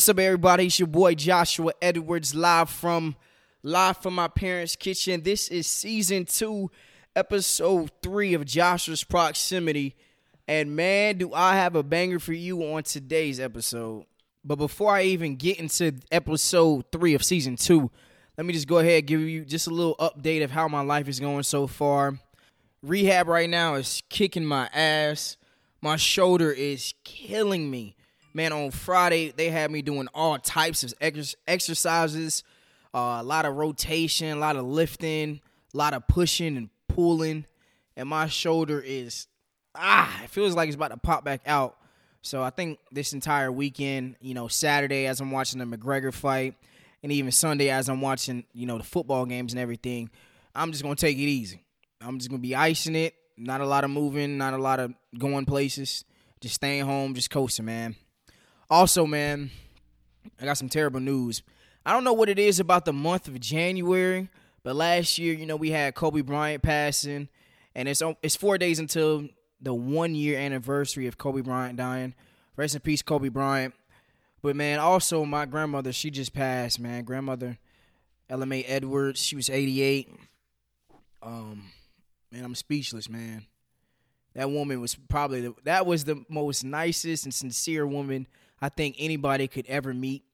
What's up, everybody? It's your boy Joshua Edwards, live from live from my parents' kitchen. This is season two, episode three of Joshua's Proximity. And man, do I have a banger for you on today's episode. But before I even get into episode three of season two, let me just go ahead and give you just a little update of how my life is going so far. Rehab right now is kicking my ass. My shoulder is killing me man, on Friday they had me doing all types of ex- exercises, uh, a lot of rotation, a lot of lifting, a lot of pushing and pulling, and my shoulder is ah, it feels like it's about to pop back out. So I think this entire weekend, you know, Saturday as I'm watching the McGregor fight, and even Sunday as I'm watching, you know, the football games and everything, I'm just gonna take it easy. I'm just gonna be icing it. Not a lot of moving, not a lot of going places. Just staying home, just coasting, man. Also, man, I got some terrible news. I don't know what it is about the month of January, but last year, you know, we had Kobe Bryant passing, and it's it's four days until the one year anniversary of Kobe Bryant dying. Rest in peace, Kobe Bryant. But man, also my grandmother, she just passed, man. Grandmother LMA Edwards, she was 88. Um, man, I'm speechless, man. That woman was probably the, that was the most nicest and sincere woman I think anybody could ever meet.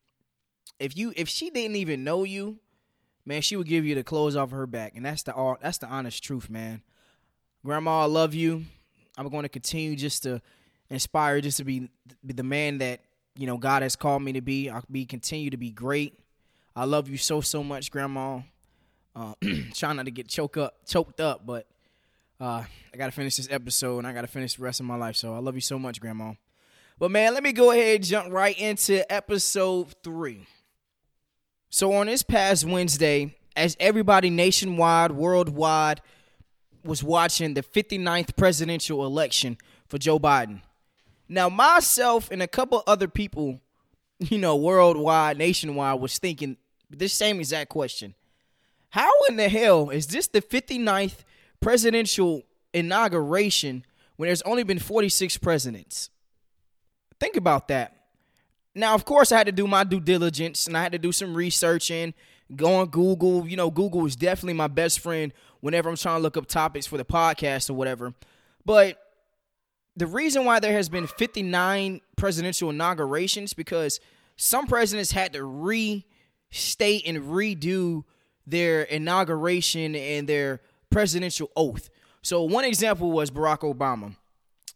If you if she didn't even know you, man, she would give you the clothes off her back, and that's the all that's the honest truth, man. Grandma, I love you. I'm going to continue just to inspire, just to be, be the man that you know God has called me to be. I'll be continue to be great. I love you so so much, Grandma. Uh, trying not to get choked up, choked up, but uh, I gotta finish this episode and I gotta finish the rest of my life. So I love you so much, Grandma. But man, let me go ahead and jump right into episode three. So on this past Wednesday, as everybody nationwide, worldwide, was watching the 59th presidential election for Joe Biden. Now, myself and a couple other people, you know, worldwide, nationwide, was thinking this same exact question. How in the hell is this the 59th presidential inauguration when there's only been 46 presidents? Think about that. Now, of course, I had to do my due diligence and I had to do some researching, go on Google. You know, Google is definitely my best friend whenever I'm trying to look up topics for the podcast or whatever. But the reason why there has been 59 presidential inaugurations because some presidents had to restate and redo their inauguration and their presidential oath. So one example was Barack Obama.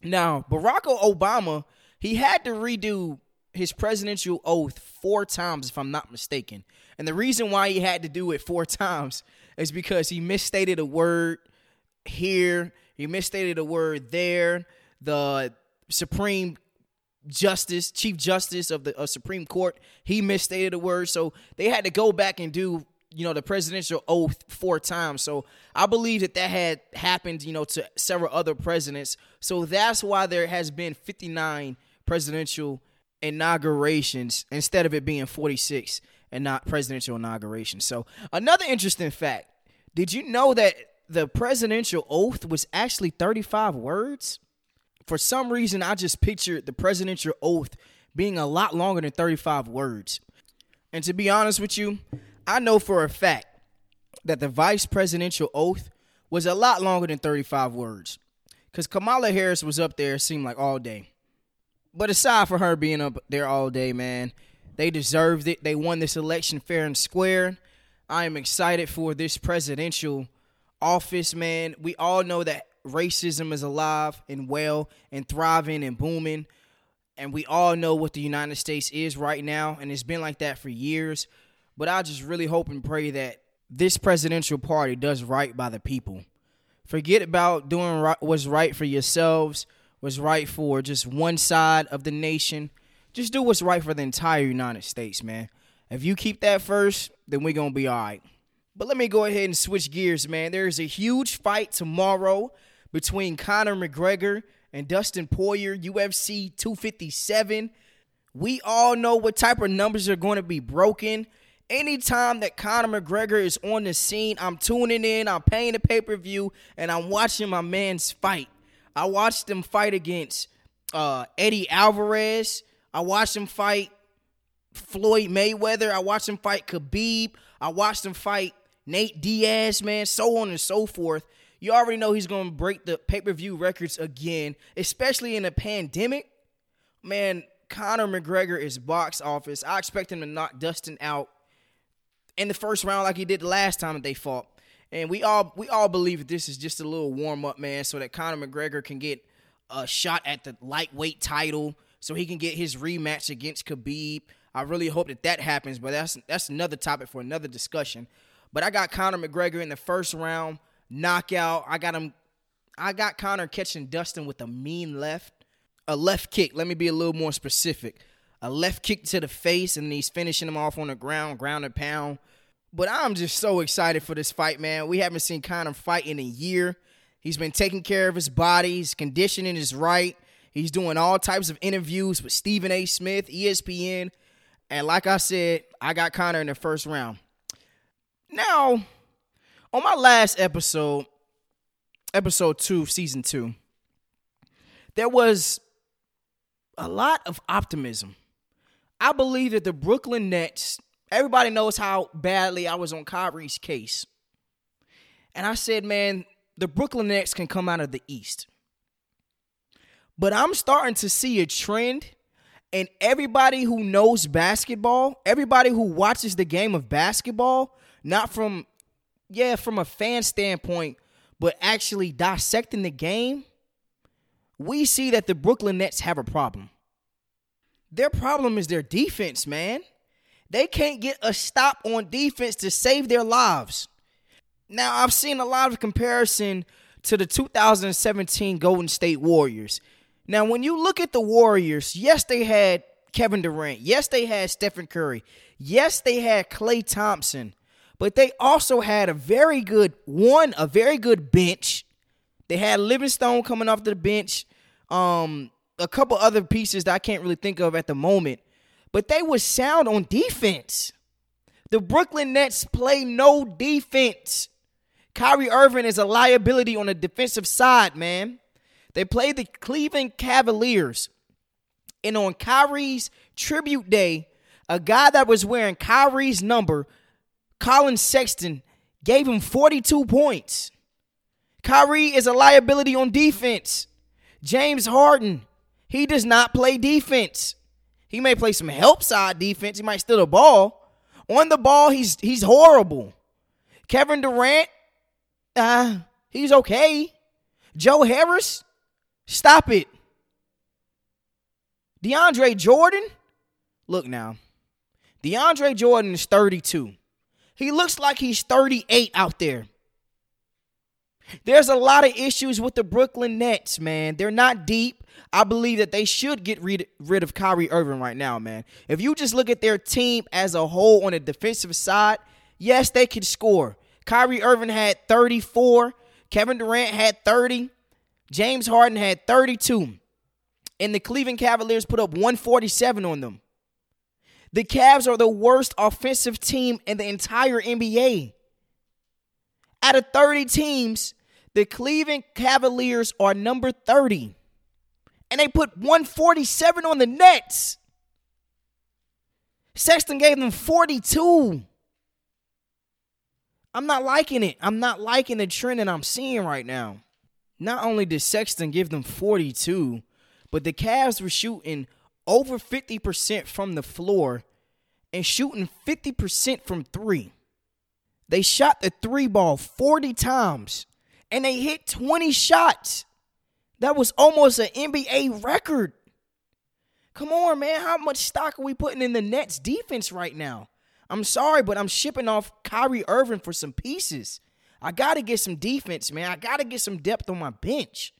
Now, Barack Obama he had to redo his presidential oath four times, if I'm not mistaken. And the reason why he had to do it four times is because he misstated a word here, he misstated a word there. The Supreme Justice, Chief Justice of the uh, Supreme Court, he misstated a word. So they had to go back and do you know the presidential oath four times so i believe that that had happened you know to several other presidents so that's why there has been 59 presidential inaugurations instead of it being 46 and not presidential inaugurations. So, another interesting fact did you know that the presidential oath was actually 35 words? For some reason, I just pictured the presidential oath being a lot longer than 35 words. And to be honest with you, I know for a fact that the vice presidential oath was a lot longer than 35 words. Because Kamala Harris was up there, it seemed like all day. But aside from her being up there all day, man, they deserved it. They won this election fair and square. I am excited for this presidential office, man. We all know that racism is alive and well and thriving and booming. And we all know what the United States is right now. And it's been like that for years. But I just really hope and pray that this presidential party does right by the people. Forget about doing what's right for yourselves what's right for just one side of the nation. Just do what's right for the entire United States, man. If you keep that first, then we're going to be all right. But let me go ahead and switch gears, man. There is a huge fight tomorrow between Conor McGregor and Dustin Poirier, UFC 257. We all know what type of numbers are going to be broken. Anytime that Conor McGregor is on the scene, I'm tuning in, I'm paying the pay per view, and I'm watching my man's fight. I watched him fight against uh, Eddie Alvarez. I watched him fight Floyd Mayweather. I watched him fight Khabib. I watched him fight Nate Diaz, man, so on and so forth. You already know he's going to break the pay per view records again, especially in a pandemic. Man, Conor McGregor is box office. I expect him to knock Dustin out in the first round like he did the last time that they fought. And we all we all believe that this is just a little warm up, man, so that Conor McGregor can get a shot at the lightweight title, so he can get his rematch against Khabib. I really hope that that happens, but that's that's another topic for another discussion. But I got Conor McGregor in the first round knockout. I got him. I got Conor catching Dustin with a mean left, a left kick. Let me be a little more specific. A left kick to the face, and he's finishing him off on the ground, ground and pound. But I'm just so excited for this fight, man. We haven't seen Conor fight in a year. He's been taking care of his body. His conditioning is right. He's doing all types of interviews with Stephen A. Smith, ESPN. And like I said, I got Conor in the first round. Now, on my last episode, episode two, season two, there was a lot of optimism. I believe that the Brooklyn Nets Everybody knows how badly I was on Kyrie's case. And I said, man, the Brooklyn Nets can come out of the East. But I'm starting to see a trend, and everybody who knows basketball, everybody who watches the game of basketball, not from, yeah, from a fan standpoint, but actually dissecting the game, we see that the Brooklyn Nets have a problem. Their problem is their defense, man. They can't get a stop on defense to save their lives. Now, I've seen a lot of comparison to the 2017 Golden State Warriors. Now, when you look at the Warriors, yes, they had Kevin Durant. Yes, they had Stephen Curry. Yes, they had Klay Thompson. But they also had a very good one, a very good bench. They had Livingston coming off the bench. Um, a couple other pieces that I can't really think of at the moment but they were sound on defense. The Brooklyn Nets play no defense. Kyrie Irving is a liability on the defensive side, man. They play the Cleveland Cavaliers. And on Kyrie's tribute day, a guy that was wearing Kyrie's number, Collin Sexton, gave him 42 points. Kyrie is a liability on defense. James Harden, he does not play defense. He may play some help side defense. He might steal the ball. On the ball, he's he's horrible. Kevin Durant, uh, he's okay. Joe Harris, stop it. DeAndre Jordan, look now. DeAndre Jordan is 32. He looks like he's 38 out there. There's a lot of issues with the Brooklyn Nets, man. They're not deep. I believe that they should get rid, rid of Kyrie Irving right now, man. If you just look at their team as a whole on the defensive side, yes, they can score. Kyrie Irving had 34. Kevin Durant had 30. James Harden had 32. And the Cleveland Cavaliers put up 147 on them. The Cavs are the worst offensive team in the entire NBA. Out of 30 teams, the Cleveland Cavaliers are number 30. And they put 147 on the Nets. Sexton gave them 42. I'm not liking it. I'm not liking the trend that I'm seeing right now. Not only did Sexton give them 42, but the Cavs were shooting over 50% from the floor and shooting 50% from three. They shot the three ball 40 times and they hit 20 shots. That was almost an NBA record. Come on, man. How much stock are we putting in the Nets defense right now? I'm sorry, but I'm shipping off Kyrie Irving for some pieces. I got to get some defense, man. I got to get some depth on my bench.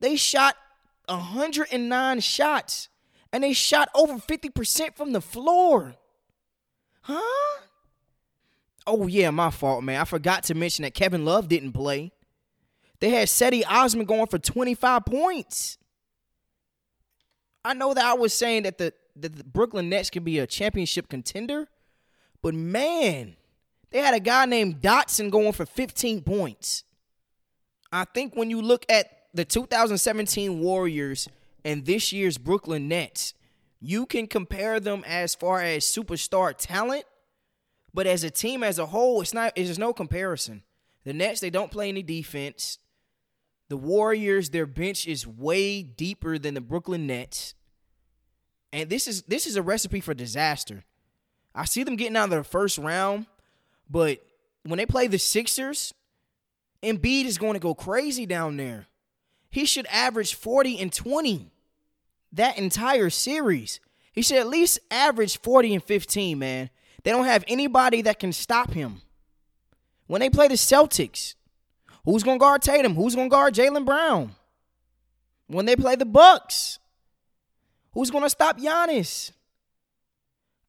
They shot 109 shots and they shot over 50% from the floor. Huh? Oh yeah, my fault, man. I forgot to mention that Kevin Love didn't play. They had Cedi Osman going for 25 points. I know that I was saying that the, that the Brooklyn Nets could be a championship contender, but man, they had a guy named Dotson going for 15 points. I think when you look at the 2017 Warriors and this year's Brooklyn Nets, You can compare them as far as superstar talent, but as a team as a whole, it's not. There's no comparison. The Nets they don't play any defense. The Warriors, their bench is way deeper than the Brooklyn Nets. And this is this is a recipe for disaster. I see them getting out of the first round, but when they play the Sixers, Embiid is going to go crazy down there. He should average 40 and 20 that entire series. He should at least average 40 and 15, man. They don't have anybody that can stop him. When they play the Celtics, who's going to guard Tatum? Who's going to guard Jaylen Brown? When they play the Bucks, who's going to stop Giannis?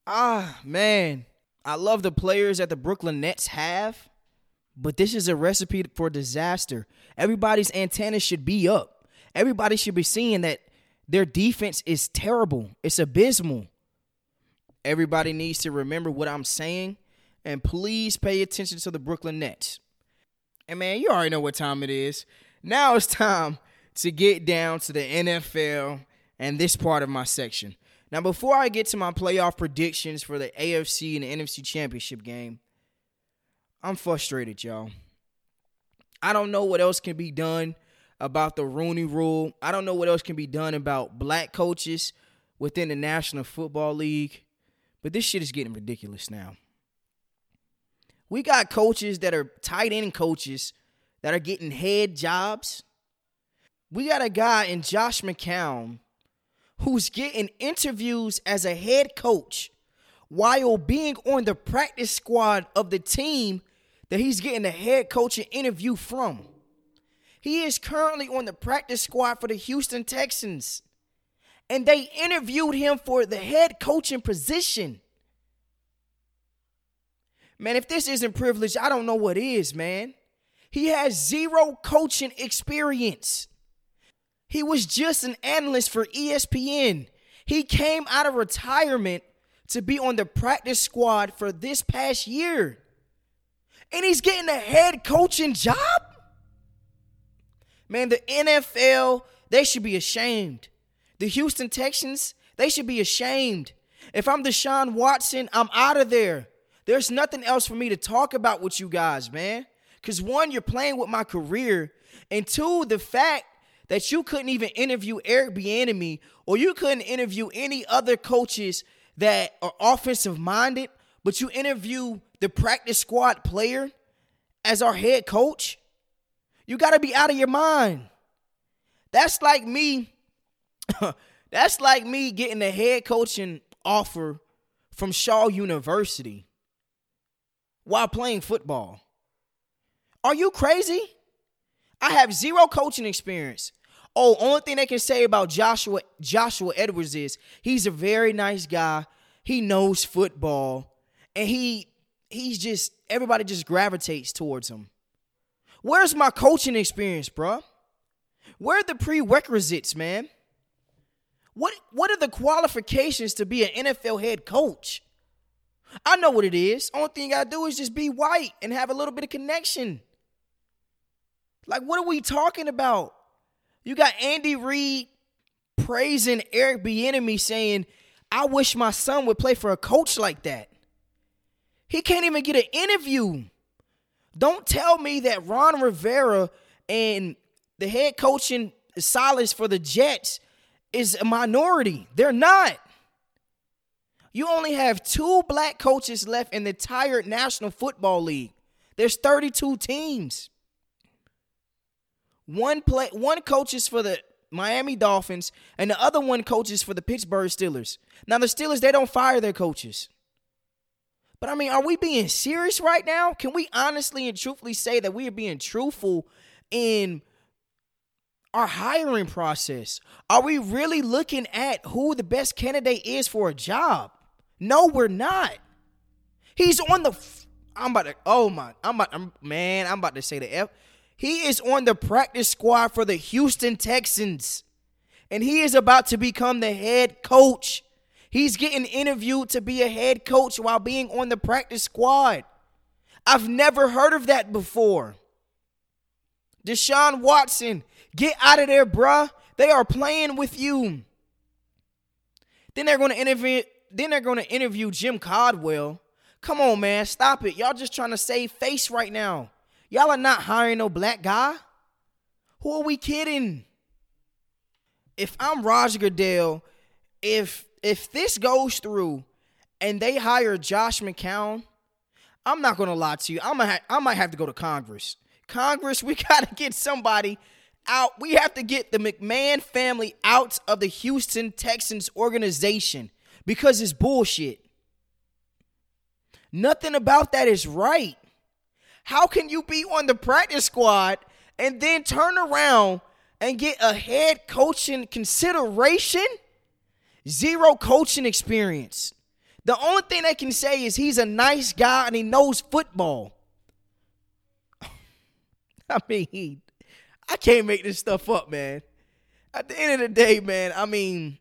Ah, man. I love the players that the Brooklyn Nets have, but this is a recipe for disaster. Everybody's antennas should be up. Everybody should be seeing that their defense is terrible. It's abysmal. Everybody needs to remember what I'm saying and please pay attention to the Brooklyn Nets. And man, you already know what time it is. Now it's time to get down to the NFL and this part of my section. Now, before I get to my playoff predictions for the AFC and the NFC championship game, I'm frustrated, y'all. I don't know what else can be done about the Rooney rule. I don't know what else can be done about black coaches within the National Football League. But this shit is getting ridiculous now. We got coaches that are tight end coaches that are getting head jobs. We got a guy in Josh McCown who's getting interviews as a head coach while being on the practice squad of the team that he's getting a head coaching interview from. He is currently on the practice squad for the Houston Texans. And they interviewed him for the head coaching position. Man, if this isn't privilege, I don't know what is, man. He has zero coaching experience. He was just an analyst for ESPN. He came out of retirement to be on the practice squad for this past year. And he's getting a head coaching job? Man, the NFL, they should be ashamed. The Houston Texans, they should be ashamed. If I'm Deshaun Watson, I'm out of there. There's nothing else for me to talk about with you guys, man. Because one, you're playing with my career. And two, the fact that you couldn't even interview Eric Bieniemy or you couldn't interview any other coaches that are offensive minded, but you interview the practice squad player as our head coach. You got to be out of your mind. That's like me. that's like me getting a head coaching offer from Shaw University while playing football. Are you crazy? I have zero coaching experience. Oh, only thing they can say about Joshua Joshua Edwards is he's a very nice guy. He knows football, and he he's just everybody just gravitates towards him. Where's my coaching experience, bro? Where are the prerequisites, man? What what are the qualifications to be an NFL head coach? I know what it is. Only thing I do is just be white and have a little bit of connection. Like, what are we talking about? You got Andy Reid praising Eric Bieniemy, saying, "I wish my son would play for a coach like that." He can't even get an interview. Don't tell me that Ron Rivera and the head coaching Salas for the Jets is a minority. They're not. You only have two black coaches left in the entire National Football League. There's 32 teams. One play one coaches for the Miami Dolphins and the other one coaches for the Pittsburgh Steelers. Now the Steelers they don't fire their coaches. But I mean, are we being serious right now? Can we honestly and truthfully say that we are being truthful in our hiring process? Are we really looking at who the best candidate is for a job? No, we're not. He's on the. I'm about to. Oh my. I'm about. I'm, man, I'm about to say the F. He is on the practice squad for the Houston Texans, and he is about to become the head coach. He's getting interviewed to be a head coach while being on the practice squad. I've never heard of that before. Deshaun Watson, get out of there, bruh. They are playing with you. Then they're going to interview. Then they're going to interview Jim Caldwell. Come on, man, stop it. Y'all just trying to save face right now. Y'all are not hiring no black guy. Who are we kidding? If I'm Roger Goodell, if if this goes through and they hire Josh McCown, I'm not gonna lie to you. I'm gonna ha- I might have to go to Congress. Congress, we gotta get somebody out. We have to get the McMahon family out of the Houston Texans organization because it's bullshit. Nothing about that is right. How can you be on the practice squad and then turn around and get a head coaching consideration? Zero coaching experience. The only thing they can say is he's a nice guy and he knows football. I mean, I can't make this stuff up, man. At the end of the day, man, I mean,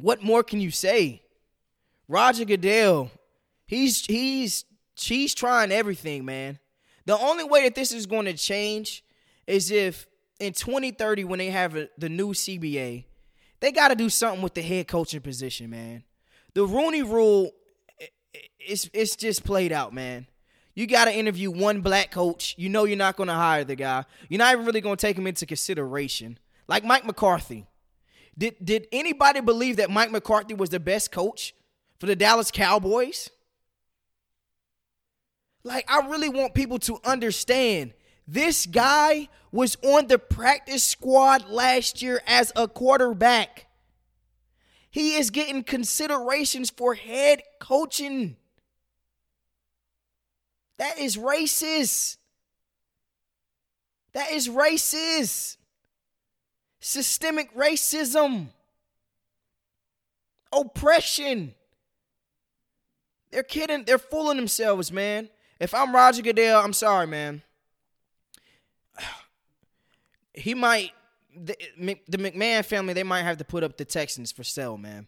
what more can you say? Roger Goodell, he's he's she's trying everything, man. The only way that this is going to change is if in 2030 when they have a, the new CBA, they got to do something with the head coaching position, man. The Rooney Rule, it's it's just played out, man. You got to interview one black coach. You know you're not going to hire the guy. You're not even really going to take him into consideration. Like Mike McCarthy. Did did anybody believe that Mike McCarthy was the best coach for the Dallas Cowboys? Like I really want people to understand this guy was on the practice squad last year as a quarterback. He is getting considerations for head coaching. That is racist. That is racist. Systemic racism. Oppression. They're kidding. They're fooling themselves, man. If I'm Roger Goodell, I'm sorry, man. He might, the, the McMahon family, they might have to put up the Texans for sale, man.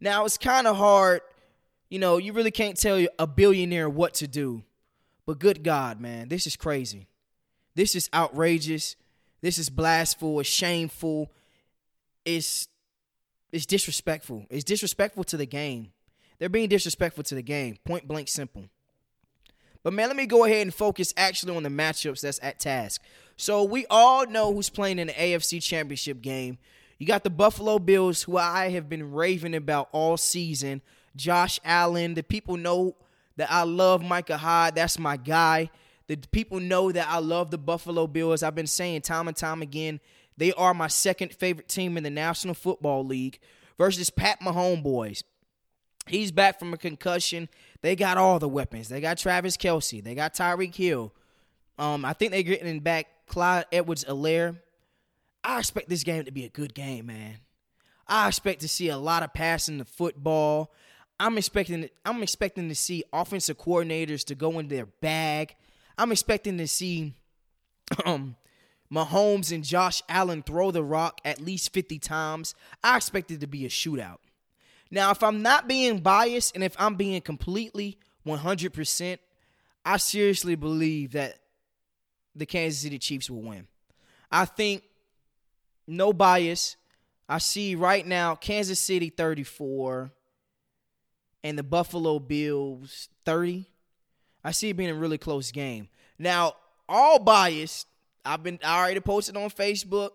Now, it's kind of hard. You know, you really can't tell a billionaire what to do. But good God, man, this is crazy. This is outrageous. This is blasphemous. It's shameful. It's it's disrespectful. It's disrespectful to the game. They're being disrespectful to the game. Point blank simple. But man, let me go ahead and focus actually on the matchups that's at task. So we all know who's playing in the AFC Championship game. You got the Buffalo Bills, who I have been raving about all season. Josh Allen. The people know that I love Micah Hyde. That's my guy. The people know that I love the Buffalo Bills. I've been saying time and time again, they are my second favorite team in the National Football League versus Pat Mahomes boys. He's back from a concussion. They got all the weapons. They got Travis Kelce. They got Tyreek Hill. Um, I think they're getting back Clyde Edwards-Helaire. I expect this game to be a good game, man. I expect to see a lot of passing the football. I'm expecting I'm expecting to see offensive coordinators to go in their bag. I'm expecting to see um Mahomes and Josh Allen throw the rock at least 50 times. I expect it to be a shootout. Now, if I'm not being biased and if I'm being completely 100%, I seriously believe that the Kansas City Chiefs will win. I think no bias. I see right now Kansas City 34, and the Buffalo Bills 30. I see it being a really close game. Now, all biased, I've been I already posted on Facebook.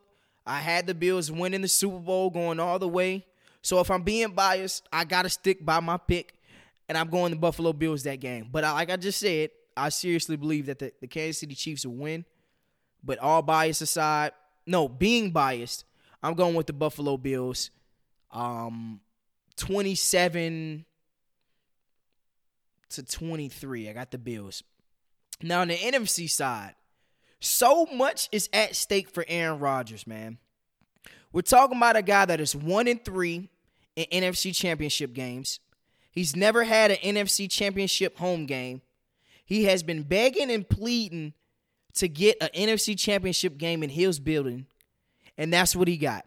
I had the Bills winning the Super Bowl going all the way. So if I'm being biased, I gotta stick by my pick, and I'm going the Buffalo Bills that game. But like I just said, I seriously believe that the, the Kansas City Chiefs will win. But all bias aside, no, being biased, I'm going with the Buffalo Bills. Um, 27 to 23. I got the Bills. Now, on the NFC side, so much is at stake for Aaron Rodgers, man. We're talking about a guy that is one in three in NFC championship games. He's never had an NFC championship home game. He has been begging and pleading to get an NFC championship game in his building, and that's what he got.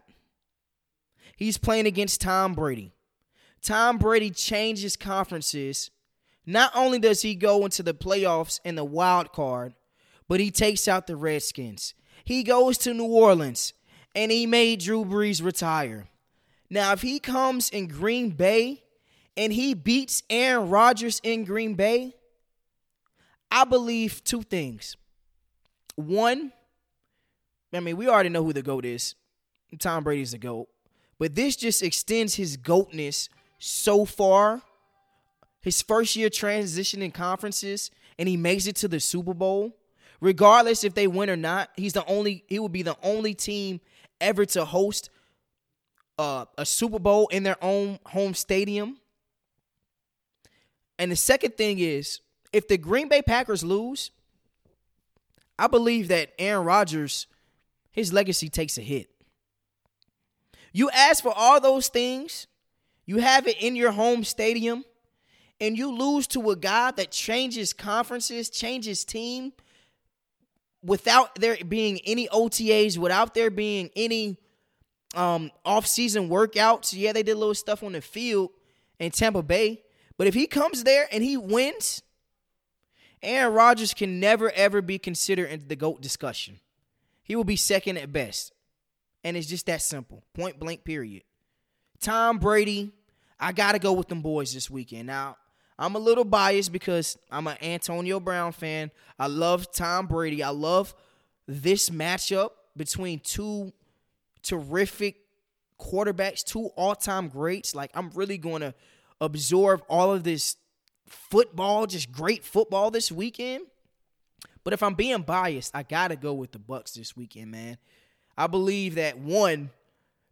He's playing against Tom Brady. Tom Brady changes conferences not only does he go into the playoffs in the wild card, but he takes out the Redskins. He goes to New Orleans and he made Drew Brees retire. Now, if he comes in Green Bay and he beats Aaron Rodgers in Green Bay, I believe two things. One, I mean, we already know who the GOAT is. Tom Brady's the GOAT. But this just extends his GOATness so far. His first year transitioning conferences, and he makes it to the Super Bowl. Regardless if they win or not, he's the only he will be the only team ever to host uh, a Super Bowl in their own home stadium. And the second thing is, if the Green Bay Packers lose, I believe that Aaron Rodgers, his legacy takes a hit. You ask for all those things, you have it in your home stadium, and you lose to a guy that changes conferences, changes team without there being any OTAs, without there being any um off-season workouts. Yeah, they did a little stuff on the field in Tampa Bay, but if he comes there and he wins, Aaron Rodgers can never ever be considered in the GOAT discussion. He will be second at best. And it's just that simple. Point blank, period. Tom Brady, I got to go with them boys this weekend. Now, I'm a little biased because I'm an Antonio Brown fan. I love Tom Brady. I love this matchup between two terrific quarterbacks, two all time greats. Like, I'm really going to absorb all of this football, just great football this weekend. But if I'm being biased, I gotta go with the Bucks this weekend, man. I believe that one,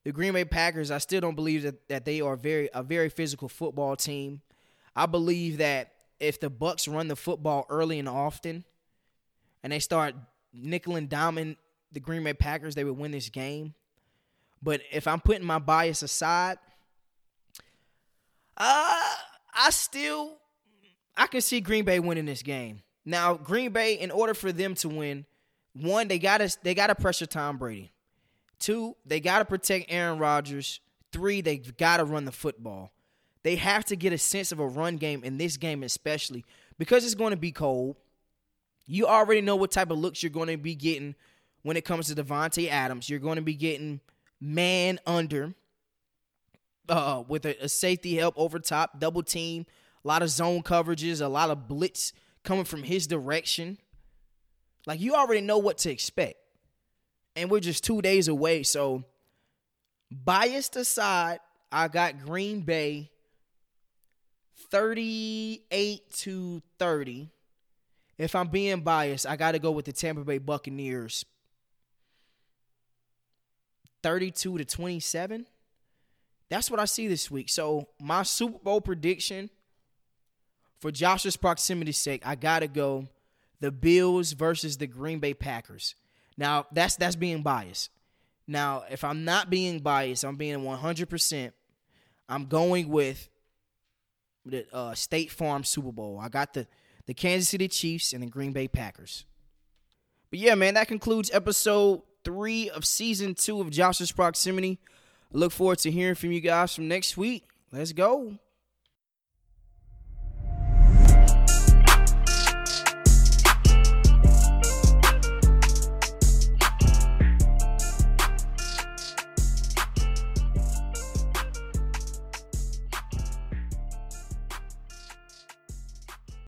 the Green Bay Packers, I still don't believe that, that they are very a very physical football team. I believe that if the Bucks run the football early and often, and they start nickel and diamond the Green Bay Packers, they would win this game. But if I'm putting my bias aside, uh, I still I can see Green Bay winning this game. Now, Green Bay, in order for them to win, one, they gotta they gotta pressure Tom Brady. Two, they gotta protect Aaron Rodgers. Three, they've gotta run the football. They have to get a sense of a run game in this game, especially because it's going to be cold. You already know what type of looks you're going to be getting when it comes to Davante Adams. You're going to be getting man under uh, with a, a safety help over top, double team a lot of zone coverages, a lot of blitz coming from his direction. Like you already know what to expect. And we're just two days away. So, biased aside, I got Green Bay 38 to 30. If I'm being biased, I got to go with the Tampa Bay Buccaneers 32 to 27. That's what I see this week. So, my Super Bowl prediction for Josh's proximity's sake, I gotta go the Bills versus the Green Bay Packers. Now that's that's being biased. Now, if I'm not being biased, I'm being 100%. I'm going with the uh, State Farm Super Bowl. I got the the Kansas City Chiefs and the Green Bay Packers. But yeah, man, that concludes episode three of season two of Josh's Proximity. Look forward to hearing from you guys from next week. Let's go.